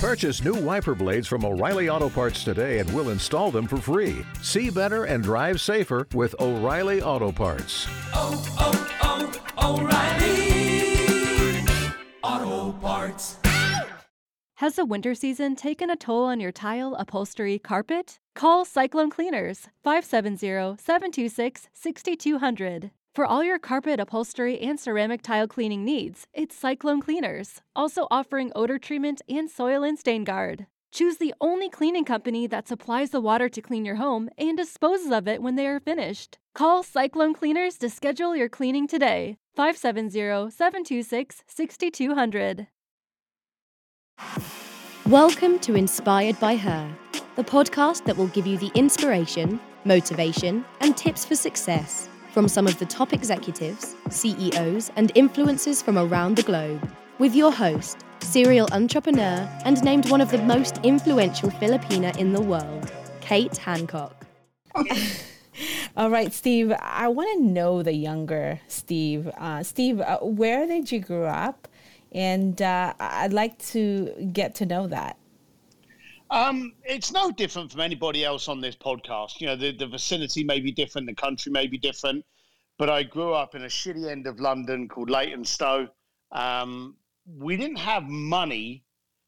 Purchase new wiper blades from O'Reilly Auto Parts today and we'll install them for free. See better and drive safer with O'Reilly Auto Parts. oh, oh, oh O'Reilly Auto Parts. Has the winter season taken a toll on your tile, upholstery, carpet? Call Cyclone Cleaners 570 726 6200. For all your carpet, upholstery, and ceramic tile cleaning needs, it's Cyclone Cleaners, also offering odor treatment and soil and stain guard. Choose the only cleaning company that supplies the water to clean your home and disposes of it when they are finished. Call Cyclone Cleaners to schedule your cleaning today. 570 726 6200. Welcome to Inspired by Her, the podcast that will give you the inspiration, motivation, and tips for success from some of the top executives, CEOs, and influencers from around the globe. With your host, serial entrepreneur, and named one of the most influential Filipina in the world, Kate Hancock. All right, Steve, I want to know the younger Steve. Uh, Steve, uh, where did you grow up? And uh, I'd like to get to know that. Um, it's no different from anybody else on this podcast. You know, the, the vicinity may be different, the country may be different, but I grew up in a shitty end of London called Leytonstone. Um, we didn't have money,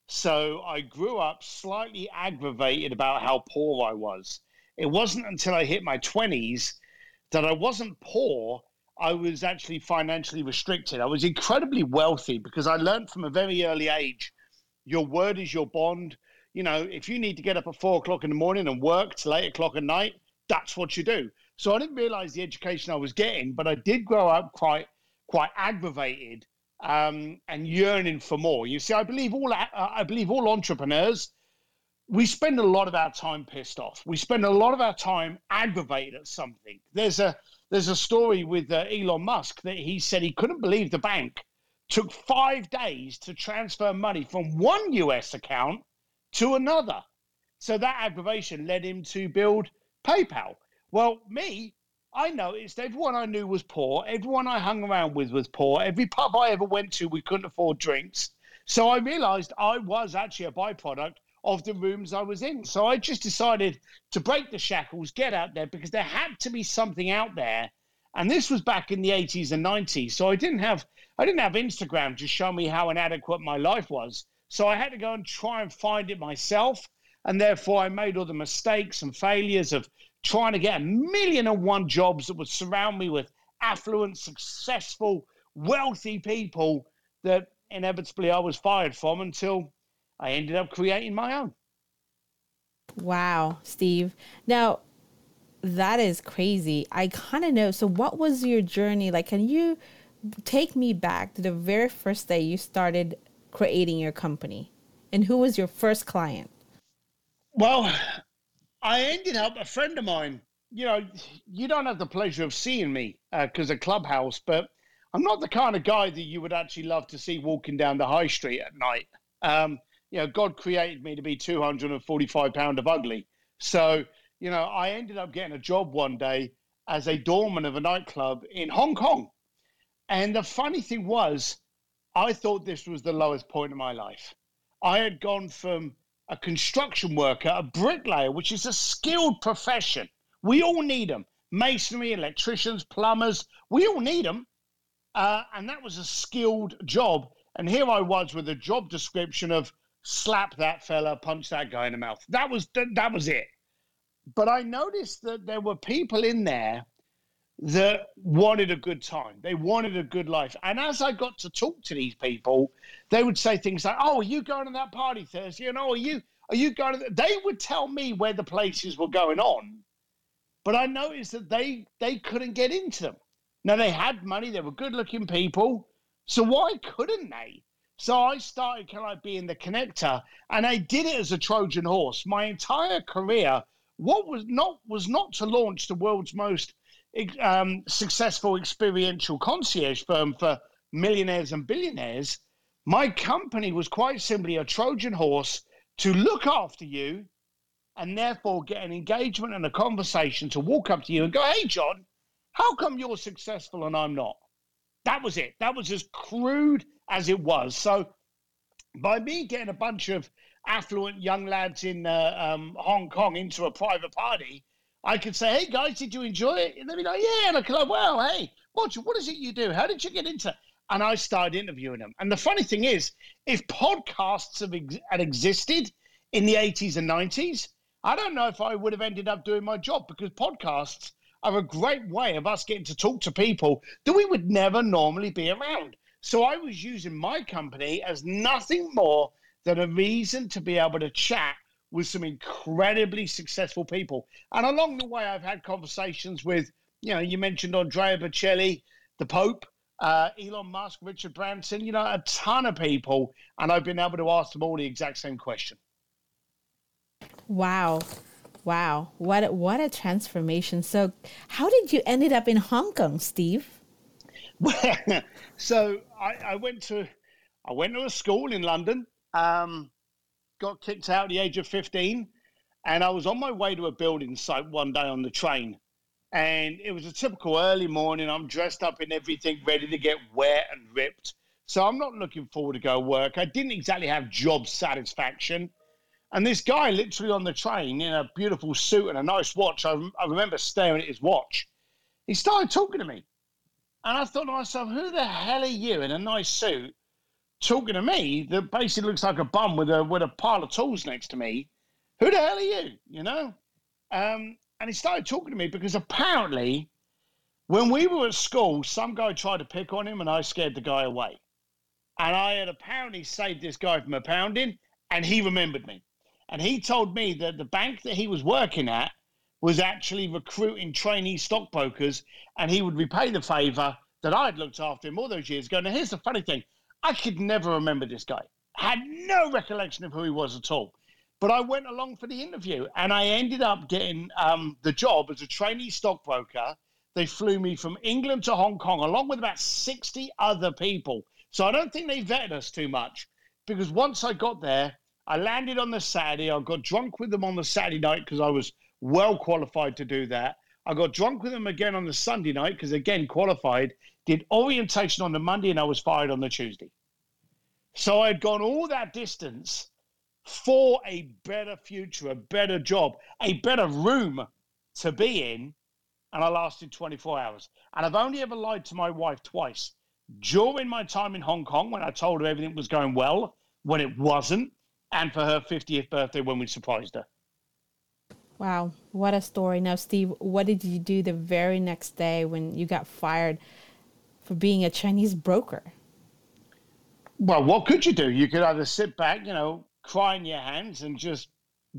so I grew up slightly aggravated about how poor I was. It wasn't until I hit my 20s that I wasn't poor. I was actually financially restricted. I was incredibly wealthy because I learned from a very early age your word is your bond you know, if you need to get up at four o'clock in the morning and work till eight o'clock at night, that's what you do. So I didn't realize the education I was getting, but I did grow up quite quite aggravated um, and yearning for more. You see, I believe all uh, I believe all entrepreneurs we spend a lot of our time pissed off. We spend a lot of our time aggravated at something. There's a there's a story with uh, Elon Musk that he said he couldn't believe the bank took five days to transfer money from one US account to another. So that aggravation led him to build PayPal. Well, me, I noticed everyone I knew was poor. Everyone I hung around with was poor. Every pub I ever went to, we couldn't afford drinks. So I realized I was actually a byproduct of the rooms I was in. So I just decided to break the shackles, get out there because there had to be something out there. And this was back in the 80s and 90s. So I didn't have I didn't have Instagram to show me how inadequate my life was. So I had to go and try and find it myself. And therefore, I made all the mistakes and failures of trying to get a million and one jobs that would surround me with affluent, successful, wealthy people that inevitably I was fired from until I ended up creating my own. Wow, Steve. Now, that is crazy. I kind of know. So, what was your journey like? Can you take me back to the very first day you started creating your company? And who was your first client? Well, I ended up a friend of mine. You know, you don't have the pleasure of seeing me because uh, of Clubhouse, but I'm not the kind of guy that you would actually love to see walking down the high street at night. Um, you know, God created me to be 245 pound of ugly. So, you know, I ended up getting a job one day as a doorman of a nightclub in Hong Kong. And the funny thing was, I thought this was the lowest point of my life. I had gone from a construction worker, a bricklayer, which is a skilled profession. We all need them masonry, electricians, plumbers, we all need them. Uh, and that was a skilled job. And here I was with a job description of slap that fella, punch that guy in the mouth. That was that was it. But I noticed that there were people in there that wanted a good time. They wanted a good life. And as I got to talk to these people, they would say things like, "Oh, are you going to that party Thursday?" And "Oh, are you are you going to?" They would tell me where the places were going on, but I noticed that they they couldn't get into them. Now they had money, they were good-looking people, so why couldn't they? So I started kind of like being the connector, and I did it as a Trojan horse. My entire career, what was not was not to launch the world's most um, successful experiential concierge firm for millionaires and billionaires, my company was quite simply a Trojan horse to look after you and therefore get an engagement and a conversation to walk up to you and go, Hey, John, how come you're successful and I'm not? That was it. That was as crude as it was. So by me getting a bunch of affluent young lads in uh, um, Hong Kong into a private party, I could say, "Hey guys, did you enjoy it?" And they'd be like, "Yeah." And I could like, "Well, hey, what what is it you do? How did you get into?" And I started interviewing them. And the funny thing is, if podcasts have ex- had existed in the eighties and nineties, I don't know if I would have ended up doing my job because podcasts are a great way of us getting to talk to people that we would never normally be around. So I was using my company as nothing more than a reason to be able to chat with some incredibly successful people. And along the way, I've had conversations with, you know, you mentioned Andrea Bocelli, the Pope, uh, Elon Musk, Richard Branson, you know, a ton of people. And I've been able to ask them all the exact same question. Wow. Wow. What a, what a transformation. So, how did you ended up in Hong Kong, Steve? so I, I, went to I went to a school in London. Um, got kicked out at the age of fifteen, and I was on my way to a building site one day on the train, and it was a typical early morning. I'm dressed up in everything, ready to get wet and ripped. So I'm not looking forward to go work. I didn't exactly have job satisfaction. And this guy, literally on the train in a beautiful suit and a nice watch, I, I remember staring at his watch. He started talking to me. And I thought to myself, who the hell are you in a nice suit talking to me that basically looks like a bum with a with a pile of tools next to me? Who the hell are you? You know? Um, and he started talking to me because apparently when we were at school, some guy tried to pick on him and I scared the guy away. And I had apparently saved this guy from a pounding, and he remembered me. And he told me that the bank that he was working at was actually recruiting trainee stockbrokers, and he would repay the favor that I'd looked after him all those years ago. Now, here's the funny thing I could never remember this guy, had no recollection of who he was at all. But I went along for the interview and I ended up getting um, the job as a trainee stockbroker. They flew me from England to Hong Kong along with about 60 other people. So I don't think they vetted us too much because once I got there, I landed on the Saturday. I got drunk with them on the Saturday night because I was well qualified to do that. I got drunk with them again on the Sunday night because, again, qualified. Did orientation on the Monday and I was fired on the Tuesday. So I'd gone all that distance for a better future, a better job, a better room to be in. And I lasted 24 hours. And I've only ever lied to my wife twice during my time in Hong Kong when I told her everything was going well, when it wasn't, and for her 50th birthday when we surprised her. Wow, what a story. Now, Steve, what did you do the very next day when you got fired for being a Chinese broker? Well, what could you do? You could either sit back, you know, cry in your hands and just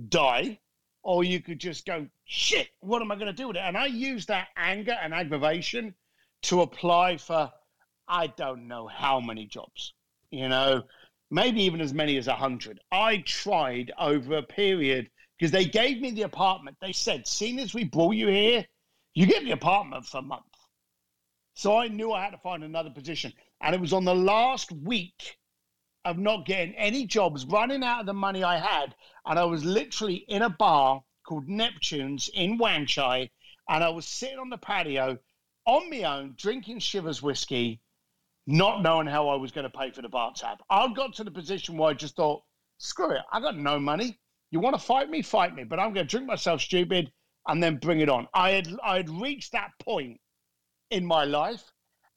die, or you could just go, shit, what am I going to do with it? And I used that anger and aggravation to apply for I don't know how many jobs. You know, maybe even as many as a hundred. I tried over a period because they gave me the apartment. They said, seeing as we brought you here, you get the apartment for a month. So I knew I had to find another position. And it was on the last week of not getting any jobs, running out of the money I had. And I was literally in a bar called Neptune's in Wan Chai. And I was sitting on the patio on my own, drinking Chivas whiskey not knowing how I was going to pay for the bar tab. I got to the position where I just thought, screw it, I got no money. You want to fight me, fight me, but I'm going to drink myself stupid and then bring it on. I had I had reached that point in my life,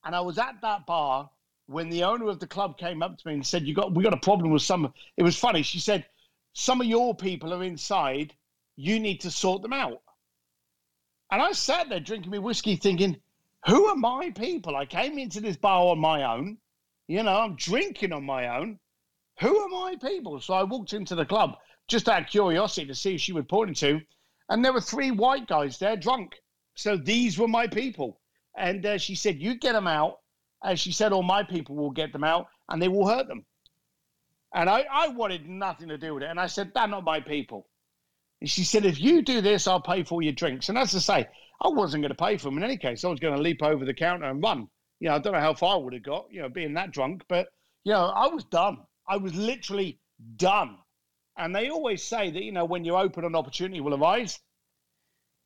and I was at that bar when the owner of the club came up to me and said, "You got we got a problem with some." It was funny. She said, "Some of your people are inside. You need to sort them out." And I sat there drinking my whiskey, thinking, who are my people? I came into this bar on my own. You know, I'm drinking on my own. Who are my people? So I walked into the club just out of curiosity to see if she would point to. And there were three white guys there drunk. So these were my people. And uh, she said, You get them out. And she said, All my people will get them out and they will hurt them. And I, I wanted nothing to do with it. And I said, They're not my people. And she said, If you do this, I'll pay for your drinks. And as I say, I wasn't going to pay for them in any case. I was going to leap over the counter and run. You know, I don't know how far I would have got, you know, being that drunk, but, you know, I was done. I was literally done. And they always say that, you know, when you open an opportunity will arise,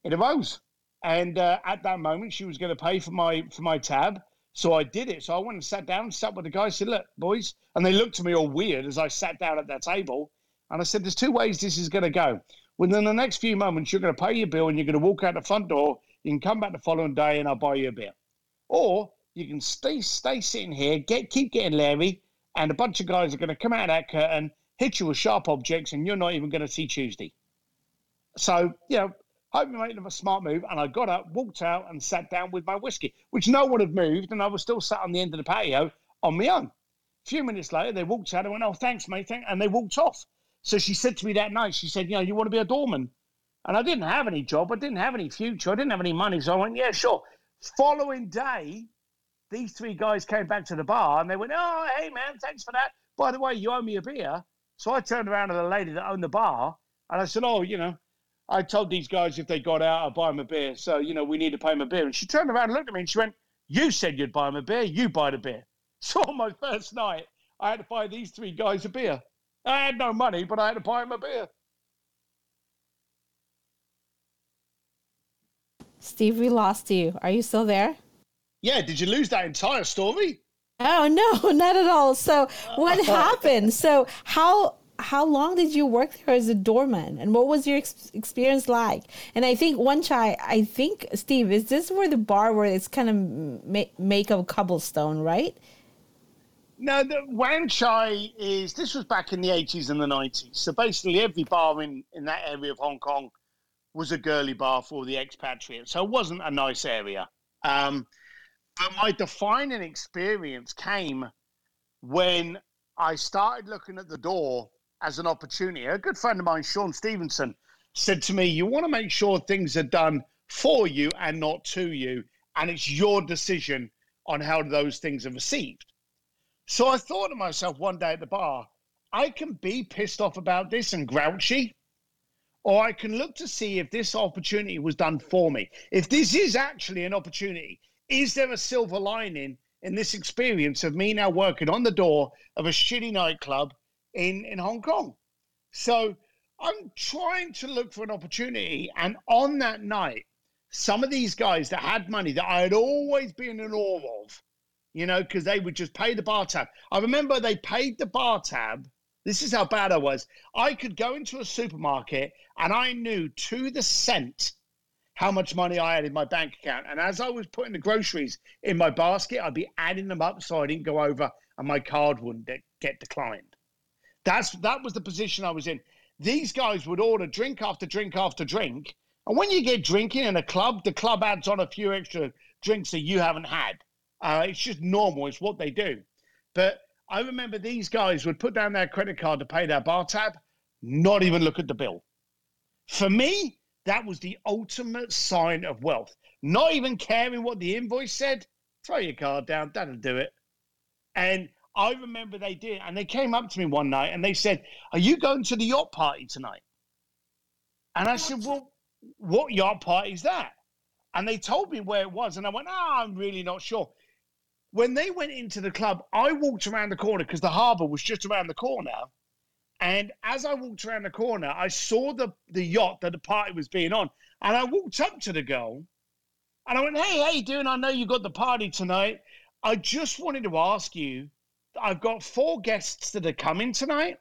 it arose. And uh, at that moment, she was going to pay for my for my tab. So I did it. So I went and sat down, sat with the guys, said, Look, boys. And they looked at me all weird as I sat down at that table. And I said, There's two ways this is going to go. Within the next few moments, you're going to pay your bill and you're going to walk out the front door. You can come back the following day and I'll buy you a beer. Or you can stay stay sitting here, get keep getting Larry, and a bunch of guys are going to come out of that curtain, hit you with sharp objects, and you're not even going to see Tuesday. So, you know, hope you made a smart move. And I got up, walked out, and sat down with my whiskey, which no one had moved, and I was still sat on the end of the patio on my own. A few minutes later, they walked out and went, Oh, thanks, mate. Thank, and they walked off. So she said to me that night, she said, You know, you want to be a doorman? And I didn't have any job. I didn't have any future. I didn't have any money. So I went, Yeah, sure. Following day, these three guys came back to the bar and they went, Oh, hey, man, thanks for that. By the way, you owe me a beer. So I turned around to the lady that owned the bar and I said, Oh, you know, I told these guys if they got out, I'd buy them a beer. So, you know, we need to pay them a beer. And she turned around and looked at me and she went, You said you'd buy them a beer. You buy the beer. So on my first night, I had to buy these three guys a beer. I had no money, but I had to buy them a beer. Steve, we lost you. Are you still there? Yeah, did you lose that entire story? Oh no, not at all. So what happened? So how how long did you work there as a doorman, and what was your ex- experience like? And I think Wan Chai, I think Steve, is this where the bar where it's kind of ma- make of cobblestone, right? No, the Wan Chai is this was back in the eighties and the nineties. So basically, every bar in in that area of Hong Kong was a girly bar for the expatriates. So it wasn't a nice area. Um, but my defining experience came when I started looking at the door as an opportunity. A good friend of mine, Sean Stephenson, said to me, You want to make sure things are done for you and not to you. And it's your decision on how those things are received. So I thought to myself one day at the bar, I can be pissed off about this and grouchy, or I can look to see if this opportunity was done for me. If this is actually an opportunity, is there a silver lining in this experience of me now working on the door of a shitty nightclub in, in Hong Kong? So I'm trying to look for an opportunity. And on that night, some of these guys that had money that I had always been in awe of, you know, because they would just pay the bar tab. I remember they paid the bar tab. This is how bad I was. I could go into a supermarket and I knew to the cent how much money I had in my bank account. And as I was putting the groceries in my basket, I'd be adding them up so I didn't go over and my card wouldn't get declined. That's that was the position I was in. These guys would order drink after drink after drink. And when you get drinking in a club, the club adds on a few extra drinks that you haven't had. Uh, it's just normal. It's what they do. But I remember these guys would put down their credit card to pay their bar tab, not even look at the bill. For me, that was the ultimate sign of wealth. Not even caring what the invoice said, throw your card down, that'll do it. And I remember they did. And they came up to me one night and they said, Are you going to the yacht party tonight? And I said, Well, what yacht party is that? And they told me where it was. And I went, Oh, I'm really not sure when they went into the club, I walked around the corner because the harbour was just around the corner. And as I walked around the corner, I saw the, the yacht that the party was being on. And I walked up to the girl and I went, Hey, how you doing? I know you got the party tonight. I just wanted to ask you, I've got four guests that are coming tonight.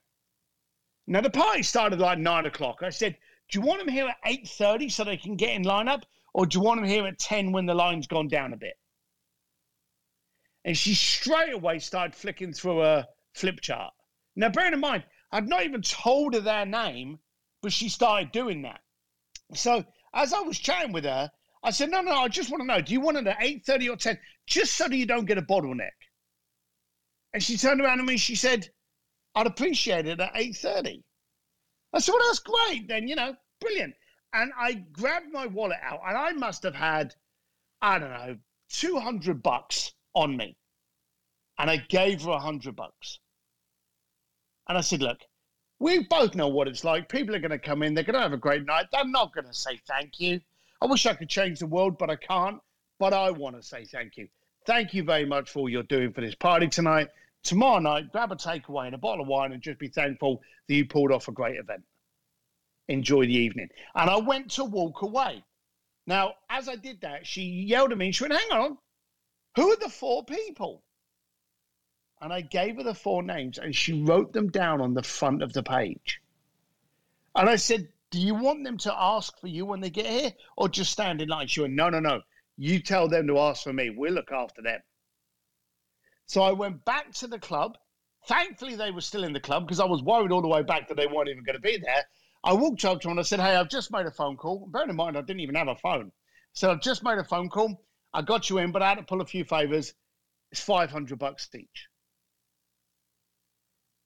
Now the party started like nine o'clock. I said, Do you want them here at eight thirty so they can get in lineup? Or do you want them here at ten when the line's gone down a bit? and she straight away started flicking through a flip chart. Now, bearing in mind, I'd not even told her their name, but she started doing that. So as I was chatting with her, I said, "No, no, I just want to know: Do you want it at eight thirty or ten, just so that you don't get a bottleneck?" And she turned around to me. She said, "I'd appreciate it at 8.30. I said, "Well, that's great. Then you know, brilliant." And I grabbed my wallet out, and I must have had, I don't know, two hundred bucks on me. And I gave her a hundred bucks. And I said, look, we both know what it's like. People are going to come in, they're going to have a great night. They're not going to say thank you. I wish I could change the world, but I can't. But I want to say thank you. Thank you very much for all you're doing for this party tonight. Tomorrow night, grab a takeaway and a bottle of wine and just be thankful that you pulled off a great event. Enjoy the evening. And I went to walk away. Now, as I did that, she yelled at me she went, Hang on, Who are the four people? And I gave her the four names and she wrote them down on the front of the page. And I said, Do you want them to ask for you when they get here or just stand in line? She went, No, no, no. You tell them to ask for me. We'll look after them. So I went back to the club. Thankfully, they were still in the club because I was worried all the way back that they weren't even going to be there. I walked up to them and I said, Hey, I've just made a phone call. Bear in mind, I didn't even have a phone. So I've just made a phone call. I got you in, but I had to pull a few favors. It's 500 bucks each.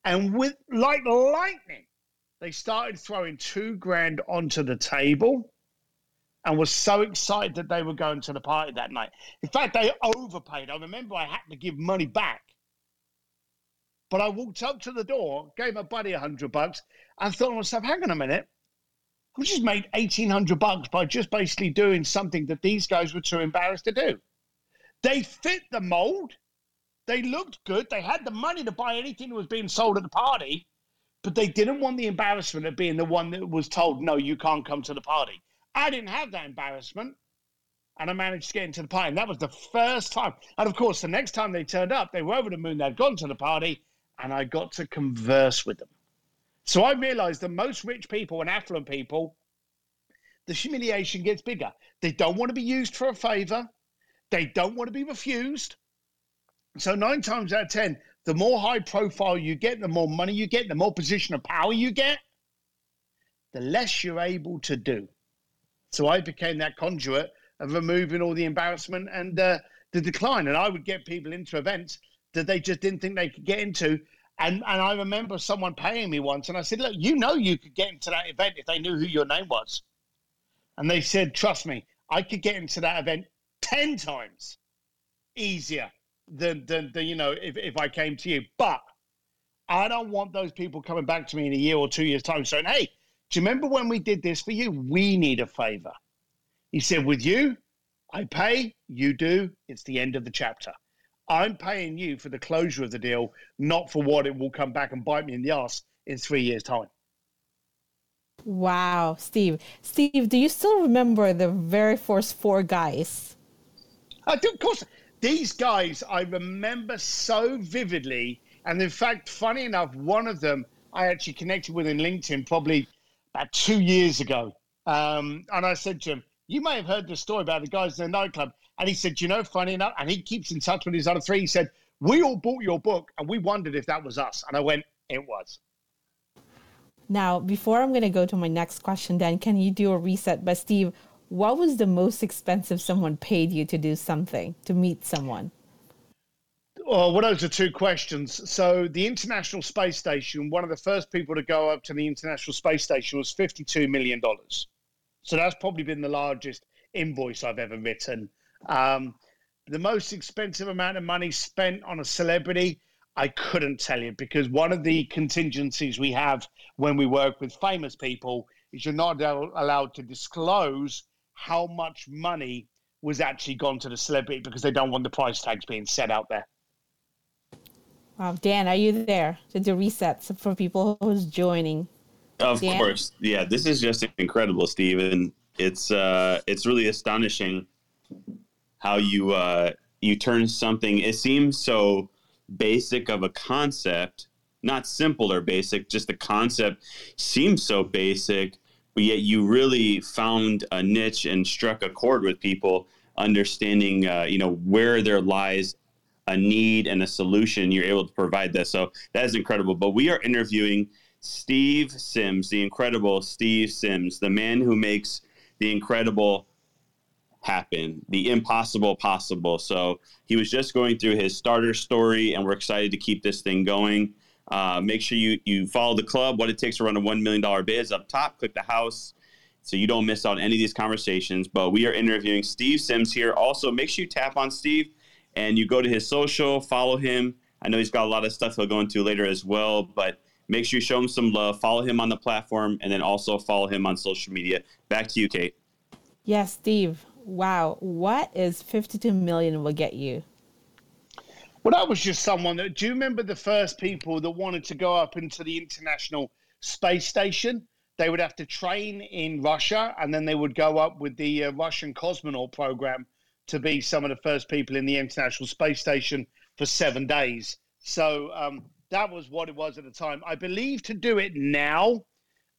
And with like lightning, they started throwing two grand onto the table and was so excited that they were going to the party that night. In fact, they overpaid. I remember I had to give money back. But I walked up to the door, gave my buddy a hundred bucks, and thought to myself, hang on a minute. We just made eighteen hundred bucks by just basically doing something that these guys were too embarrassed to do. They fit the mold. They looked good. They had the money to buy anything that was being sold at the party, but they didn't want the embarrassment of being the one that was told, no, you can't come to the party. I didn't have that embarrassment. And I managed to get into the party. And that was the first time. And of course, the next time they turned up, they were over the moon. They'd gone to the party, and I got to converse with them. So I realized that most rich people and affluent people, the humiliation gets bigger. They don't want to be used for a favor, they don't want to be refused. So, nine times out of 10, the more high profile you get, the more money you get, the more position of power you get, the less you're able to do. So, I became that conduit of removing all the embarrassment and uh, the decline. And I would get people into events that they just didn't think they could get into. And, and I remember someone paying me once, and I said, Look, you know you could get into that event if they knew who your name was. And they said, Trust me, I could get into that event 10 times easier than, than, than you know, if, if I came to you. But I don't want those people coming back to me in a year or two years' time saying, Hey, do you remember when we did this for you? We need a favor. He said, With you, I pay, you do, it's the end of the chapter. I'm paying you for the closure of the deal, not for what it will come back and bite me in the ass in three years' time. Wow, Steve. Steve, do you still remember the very first four guys? I do, of course. These guys I remember so vividly. And in fact, funny enough, one of them I actually connected with in LinkedIn probably about two years ago. Um, and I said to him, You may have heard the story about the guys in the nightclub. And he said, You know, funny enough, and he keeps in touch with his other three. He said, We all bought your book and we wondered if that was us. And I went, It was. Now, before I'm going to go to my next question, Dan, can you do a reset? But, Steve, what was the most expensive someone paid you to do something, to meet someone? Well, well, those are two questions. So, the International Space Station, one of the first people to go up to the International Space Station was $52 million. So, that's probably been the largest invoice I've ever written. Um, the most expensive amount of money spent on a celebrity, I couldn't tell you because one of the contingencies we have when we work with famous people is you're not allowed to disclose how much money was actually gone to the celebrity because they don't want the price tags being set out there. Wow, Dan, are you there to do resets for people who's joining? Of Dan? course, yeah. This is just incredible, Stephen. It's uh, it's really astonishing how you uh, you turn something. It seems so basic of a concept, not simple or basic. Just the concept seems so basic, but yet you really found a niche and struck a chord with people, understanding uh, you know where there lies a need and a solution. You're able to provide that, so that is incredible. But we are interviewing Steve Sims, the incredible Steve Sims, the man who makes the incredible happen, the impossible possible. So he was just going through his starter story, and we're excited to keep this thing going. Uh, make sure you you follow the club. What it takes to run a one million dollar biz up top. Click the house so you don't miss out on any of these conversations. But we are interviewing Steve Sims here. Also, make sure you tap on Steve and you go to his social, follow him. I know he's got a lot of stuff he'll go into later as well, but make sure you show him some love. Follow him on the platform, and then also follow him on social media. Back to you, Kate. Yes, Steve. Wow, what is 52 million will get you? Well, that was just someone that. Do you remember the first people that wanted to go up into the International Space Station? They would have to train in Russia and then they would go up with the uh, Russian cosmonaut program to be some of the first people in the International Space Station for seven days. So um, that was what it was at the time. I believe to do it now,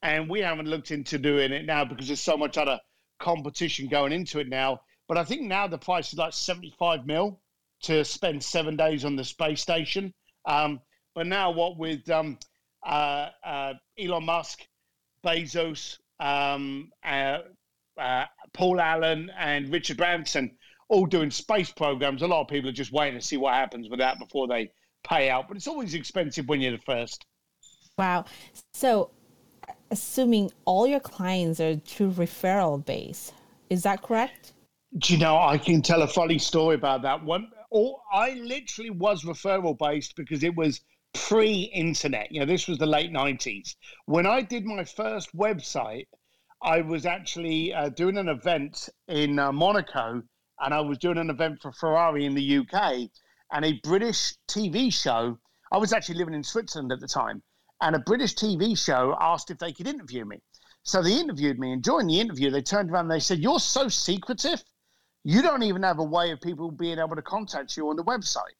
and we haven't looked into doing it now because there's so much other competition going into it now. But I think now the price is like 75 mil to spend seven days on the space station. Um, but now, what with um, uh, uh, Elon Musk, Bezos, um, uh, uh, Paul Allen, and Richard Branson all doing space programs, a lot of people are just waiting to see what happens with that before they pay out. But it's always expensive when you're the first. Wow. So, assuming all your clients are true referral base, is that correct? Do you know, I can tell a funny story about that one. Or I literally was referral based because it was pre internet. You know, this was the late 90s. When I did my first website, I was actually uh, doing an event in uh, Monaco and I was doing an event for Ferrari in the UK. And a British TV show, I was actually living in Switzerland at the time, and a British TV show asked if they could interview me. So they interviewed me, and during the interview, they turned around and they said, You're so secretive you don't even have a way of people being able to contact you on the website.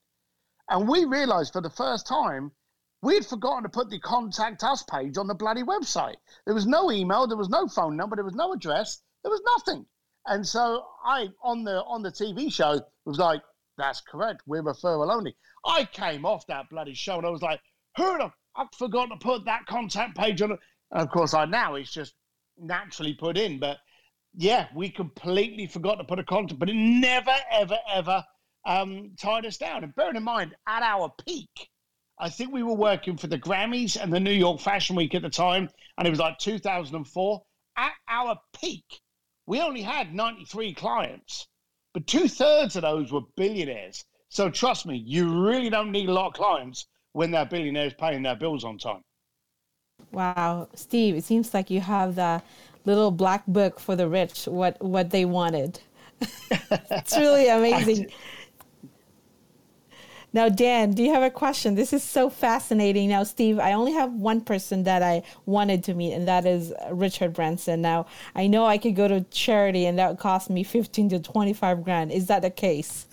And we realized for the first time, we'd forgotten to put the contact us page on the bloody website. There was no email, there was no phone number, there was no address, there was nothing. And so I on the on the TV show was like, that's correct, we're referral only. I came off that bloody show and I was like, who the I've forgotten to put that contact page on. And of course I now it's just naturally put in, but yeah, we completely forgot to put a content, but it never, ever, ever um, tied us down. And bearing in mind, at our peak, I think we were working for the Grammys and the New York Fashion Week at the time, and it was like 2004. At our peak, we only had 93 clients, but two thirds of those were billionaires. So trust me, you really don't need a lot of clients when they're billionaires paying their bills on time. Wow, Steve, it seems like you have the little black book for the rich what what they wanted. it's really amazing. Now, Dan, do you have a question? This is so fascinating. Now, Steve, I only have one person that I wanted to meet, and that is Richard Branson. Now, I know I could go to charity, and that would cost me fifteen to twenty-five grand. Is that the case?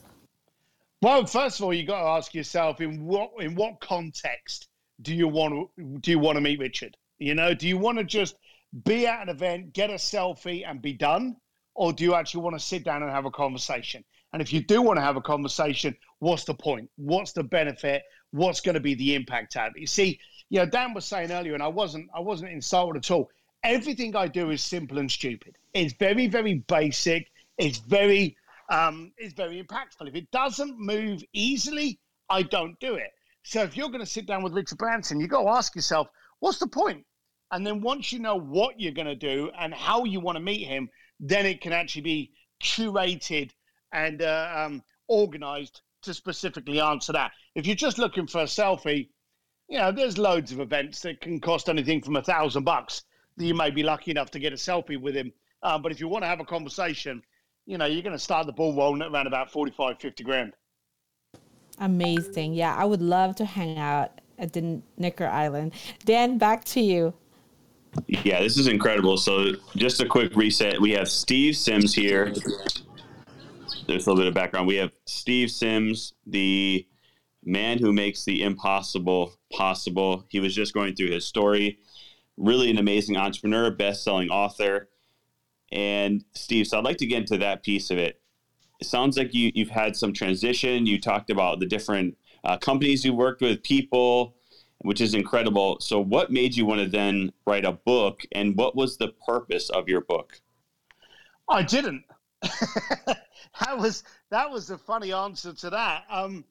Well, first of all, you got to ask yourself in what in what context do you want to do you want to meet Richard? You know, do you want to just be at an event, get a selfie, and be done? Or do you actually want to sit down and have a conversation? And if you do want to have a conversation, what's the point? What's the benefit? What's going to be the impact out? Of it? You see, you know, Dan was saying earlier, and I wasn't, I wasn't insulted at all. Everything I do is simple and stupid. It's very, very basic. It's very, um, it's very impactful. If it doesn't move easily, I don't do it. So if you're going to sit down with Richard Branson, you got to ask yourself, what's the point? And then once you know what you're going to do and how you want to meet him, then it can actually be curated and uh, um, organized to specifically answer that. If you're just looking for a selfie, you know, there's loads of events that can cost anything from a thousand bucks that you may be lucky enough to get a selfie with him. Um, but if you want to have a conversation, you know, you're going to start the ball rolling at around about 45, 50 grand. Amazing. Yeah, I would love to hang out at the Necker Island. Dan, back to you. Yeah, this is incredible. So, just a quick reset. We have Steve Sims here. There's a little bit of background. We have Steve Sims, the man who makes the impossible possible. He was just going through his story. Really an amazing entrepreneur, best selling author. And Steve, so I'd like to get into that piece of it. It sounds like you, you've had some transition. You talked about the different uh, companies you worked with, people, which is incredible. So, what made you want to then write a book, and what was the purpose of your book? I didn't. that was that was a funny answer to that. Um,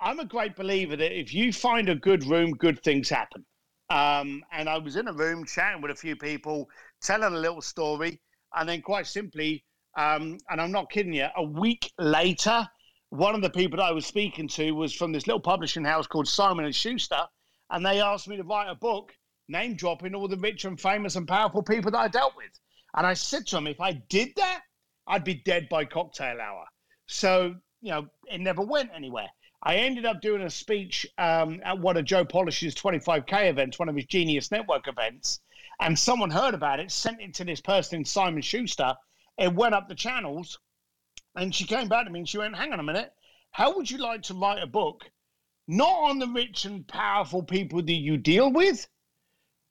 I'm a great believer that if you find a good room, good things happen. Um, and I was in a room chatting with a few people, telling a little story, and then quite simply, um, and I'm not kidding you, a week later, one of the people that I was speaking to was from this little publishing house called Simon and Schuster, and they asked me to write a book name dropping all the rich and famous and powerful people that I dealt with. And I said to them, if I did that, I'd be dead by cocktail hour. So, you know, it never went anywhere. I ended up doing a speech um, at one of Joe Polish's 25K events, one of his Genius Network events. And someone heard about it, sent it to this person, Simon Schuster. It went up the channels. And she came back to me and she went, Hang on a minute. How would you like to write a book, not on the rich and powerful people that you deal with,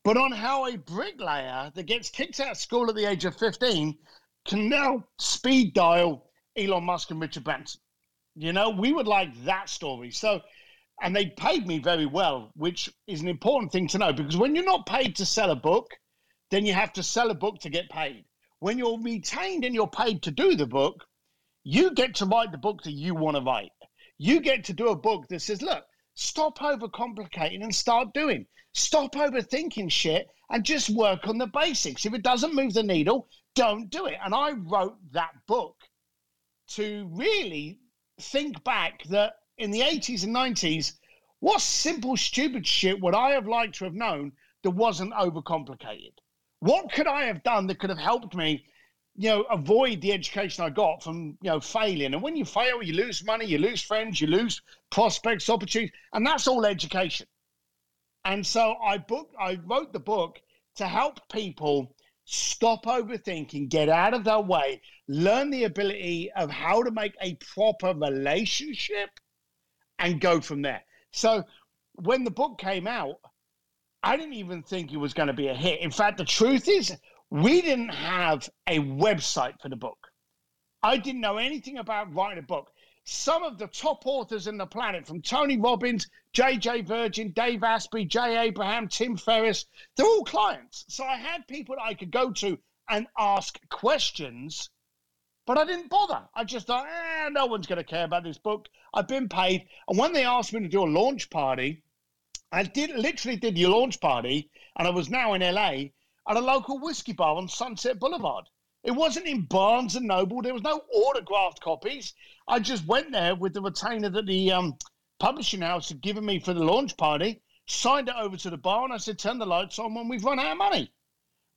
but on how a bricklayer that gets kicked out of school at the age of 15 can now speed dial Elon Musk and Richard Branson? You know, we would like that story. So, and they paid me very well, which is an important thing to know because when you're not paid to sell a book, then you have to sell a book to get paid. When you're retained and you're paid to do the book, you get to write the book that you want to write. You get to do a book that says, look, stop overcomplicating and start doing. Stop overthinking shit and just work on the basics. If it doesn't move the needle, don't do it. And I wrote that book to really think back that in the 80s and 90s, what simple, stupid shit would I have liked to have known that wasn't overcomplicated? What could I have done that could have helped me, you know, avoid the education I got from, you know, failing? And when you fail, you lose money, you lose friends, you lose prospects, opportunities, and that's all education. And so I book, I wrote the book to help people stop overthinking, get out of their way, learn the ability of how to make a proper relationship, and go from there. So when the book came out, I didn't even think it was going to be a hit. In fact, the truth is, we didn't have a website for the book. I didn't know anything about writing a book. Some of the top authors in the planet, from Tony Robbins, J.J. Virgin, Dave Asprey, Jay Abraham, Tim Ferriss, they're all clients. So I had people I could go to and ask questions, but I didn't bother. I just thought, eh, no one's going to care about this book. I've been paid. And when they asked me to do a launch party, I did literally did your launch party, and I was now in LA at a local whiskey bar on Sunset Boulevard. It wasn't in Barnes and Noble. There was no autographed copies. I just went there with the retainer that the um, publishing house had given me for the launch party, signed it over to the bar, and I said, turn the lights on when we've run out of money.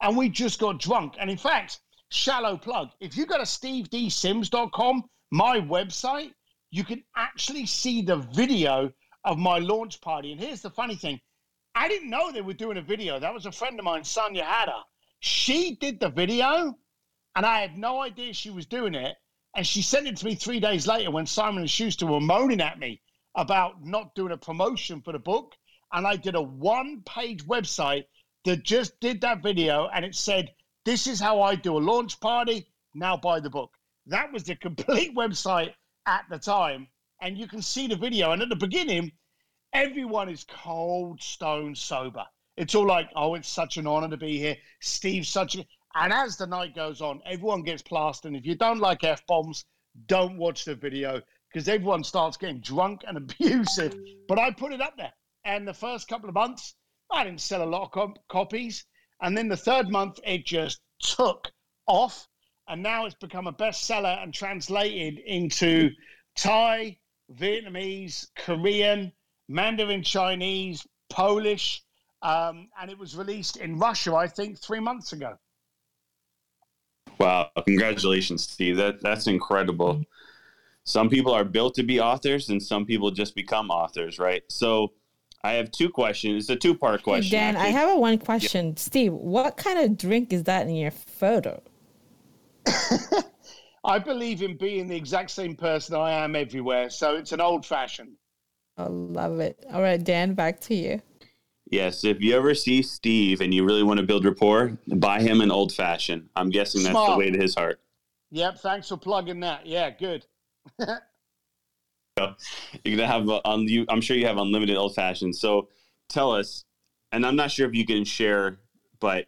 And we just got drunk. And in fact, shallow plug, if you go to stevedsims.com, my website, you can actually see the video of my launch party. And here's the funny thing I didn't know they were doing a video. That was a friend of mine, Sonia Hatter. She did the video, and I had no idea she was doing it. And she sent it to me three days later when Simon and Schuster were moaning at me about not doing a promotion for the book. And I did a one page website that just did that video and it said, This is how I do a launch party. Now buy the book. That was the complete website at the time. And you can see the video. And at the beginning, everyone is cold, stone sober. It's all like, oh, it's such an honor to be here. Steve's such a. And as the night goes on, everyone gets plastered. And if you don't like F bombs, don't watch the video because everyone starts getting drunk and abusive. But I put it up there. And the first couple of months, I didn't sell a lot of copies. And then the third month, it just took off. And now it's become a bestseller and translated into Thai, Vietnamese, Korean, Mandarin Chinese, Polish. Um, and it was released in Russia, I think, three months ago. Wow! Congratulations, Steve. That that's incredible. Some people are built to be authors, and some people just become authors, right? So, I have two questions. It's a two-part question. Hey Dan, I have a one question. Yeah. Steve, what kind of drink is that in your photo? I believe in being the exact same person I am everywhere, so it's an old-fashioned. I love it. All right, Dan, back to you. Yes, if you ever see Steve and you really want to build rapport, buy him an old fashioned. I'm guessing that's Smart. the way to his heart. Yep, thanks for plugging that. Yeah, good. You're gonna have on you. I'm sure you have unlimited old fashions. So tell us, and I'm not sure if you can share, but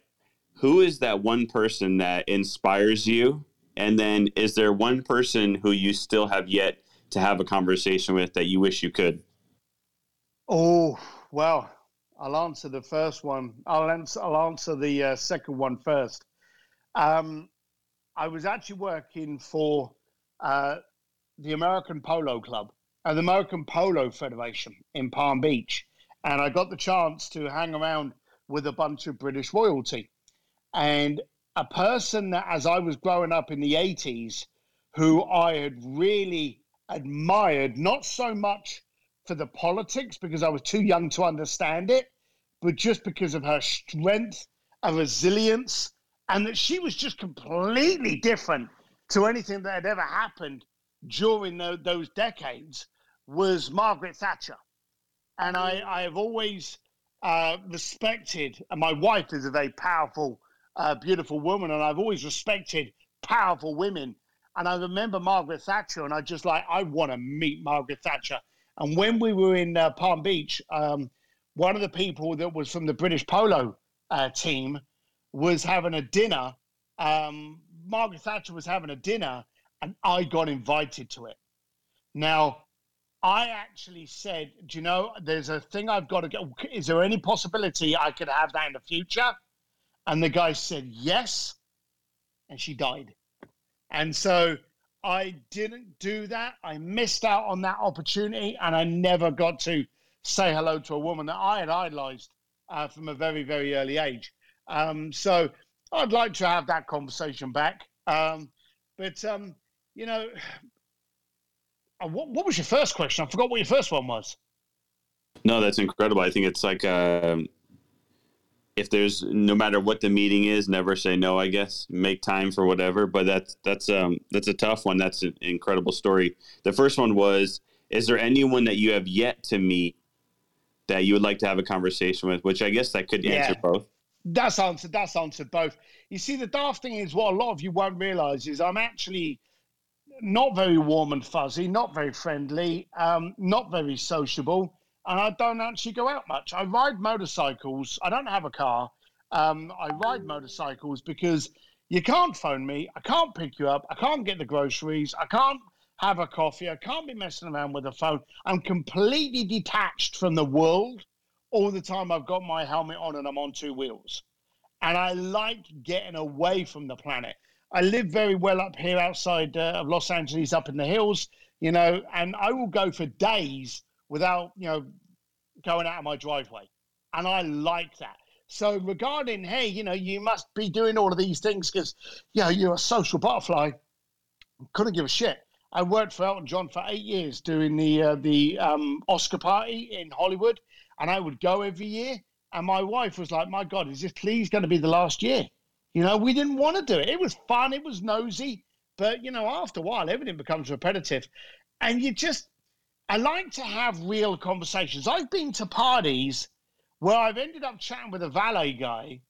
who is that one person that inspires you? And then is there one person who you still have yet to have a conversation with that you wish you could? Oh well, I'll answer the first one. I'll answer, I'll answer the uh, second one first. Um, I was actually working for uh, the American Polo Club and the American Polo Federation in Palm Beach. And I got the chance to hang around with a bunch of British royalty. And a person that, as I was growing up in the 80s, who I had really admired, not so much for the politics because I was too young to understand it, but just because of her strength and resilience, and that she was just completely different to anything that had ever happened during the, those decades was Margaret Thatcher. And I, I have always uh, respected, and my wife is a very powerful, uh, beautiful woman, and I've always respected powerful women. And I remember Margaret Thatcher, and I just like, I want to meet Margaret Thatcher. And when we were in uh, Palm Beach, um, one of the people that was from the British polo uh, team was having a dinner. Um, Margaret Thatcher was having a dinner, and I got invited to it. Now, I actually said, Do you know, there's a thing I've got to go. Is there any possibility I could have that in the future? And the guy said, Yes. And she died. And so I didn't do that. I missed out on that opportunity, and I never got to say hello to a woman that I had idolized uh, from a very, very early age. Um, so I'd like to have that conversation back. Um, but, um, you know, uh, what, what was your first question? I forgot what your first one was. No, that's incredible. I think it's like um, if there's no matter what the meeting is, never say no. I guess make time for whatever. But that's that's um that's a tough one. That's an incredible story. The first one was: Is there anyone that you have yet to meet that you would like to have a conversation with? Which I guess that could answer both. That's answered. That's answered both. You see, the daft thing is what a lot of you won't realize is I'm actually not very warm and fuzzy, not very friendly, um, not very sociable, and I don't actually go out much. I ride motorcycles. I don't have a car. Um, I ride motorcycles because you can't phone me. I can't pick you up. I can't get the groceries. I can't have a coffee. I can't be messing around with a phone. I'm completely detached from the world all the time. I've got my helmet on and I'm on two wheels. And I like getting away from the planet. I live very well up here outside uh, of Los Angeles, up in the hills, you know, and I will go for days without, you know, going out of my driveway. And I like that. So regarding, hey, you know, you must be doing all of these things because, you know, you're a social butterfly. Couldn't give a shit. I worked for Elton John for eight years doing the uh, the um, Oscar party in Hollywood, and I would go every year. And my wife was like, "My God, is this please going to be the last year?" You know, we didn't want to do it. It was fun. It was nosy, but you know, after a while, everything becomes repetitive, and you just. I like to have real conversations. I've been to parties where I've ended up chatting with a valet guy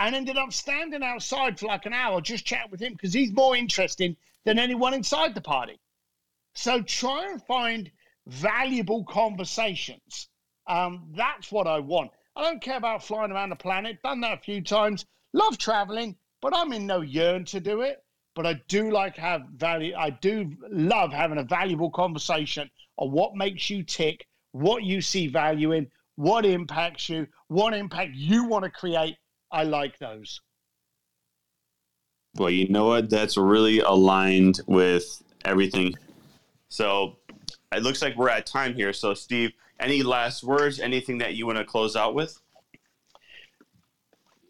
and ended up standing outside for like an hour just chatting with him because he's more interesting than anyone inside the party. So try and find valuable conversations. Um, that's what I want. I don't care about flying around the planet. Done that a few times. Love traveling, but I'm in no yearn to do it. But I do like have value. I do love having a valuable conversation on what makes you tick, what you see value in, what impacts you, what impact you want to create. I like those. Well, you know what? That's really aligned with everything. So it looks like we're at time here. So, Steve, any last words? Anything that you want to close out with?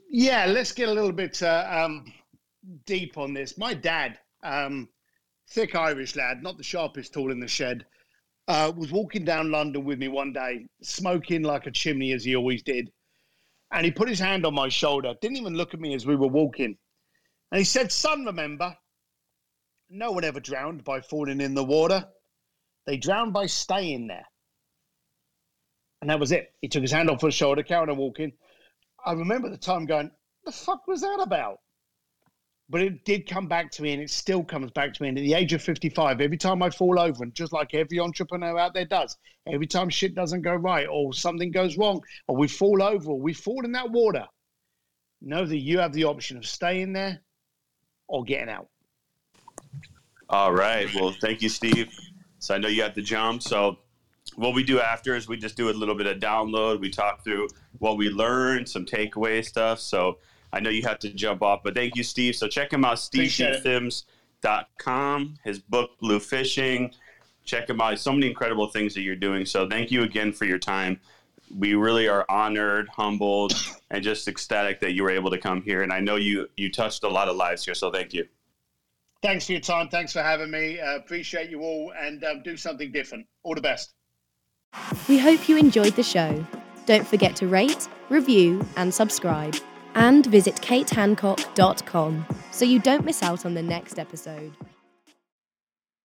Yeah, let's get a little bit uh, um, deep on this. My dad, um, thick Irish lad, not the sharpest tool in the shed, uh, was walking down London with me one day, smoking like a chimney as he always did. And he put his hand on my shoulder, didn't even look at me as we were walking. And he said, Son, remember, no one ever drowned by falling in the water. They drowned by staying there. And that was it. He took his hand off his shoulder, carried on walking. I remember the time going, the fuck was that about? But it did come back to me, and it still comes back to me. And at the age of 55, every time I fall over, and just like every entrepreneur out there does, every time shit doesn't go right, or something goes wrong, or we fall over, or we fall in that water, know that you have the option of staying there or getting out. All right. Well, thank you, Steve. So I know you have to jump. So what we do after is we just do a little bit of download. We talk through what we learned, some takeaway stuff. So I know you have to jump off, but thank you, Steve. So check him out, Appreciate it. stevesims.com, his book, Bluefishing. Check him out. So many incredible things that you're doing. So thank you again for your time. We really are honored, humbled, and just ecstatic that you were able to come here. And I know you you touched a lot of lives here. So thank you. Thanks for your time. Thanks for having me. Uh, appreciate you all, and um, do something different. All the best. We hope you enjoyed the show. Don't forget to rate, review, and subscribe. And visit katehancock.com so you don't miss out on the next episode.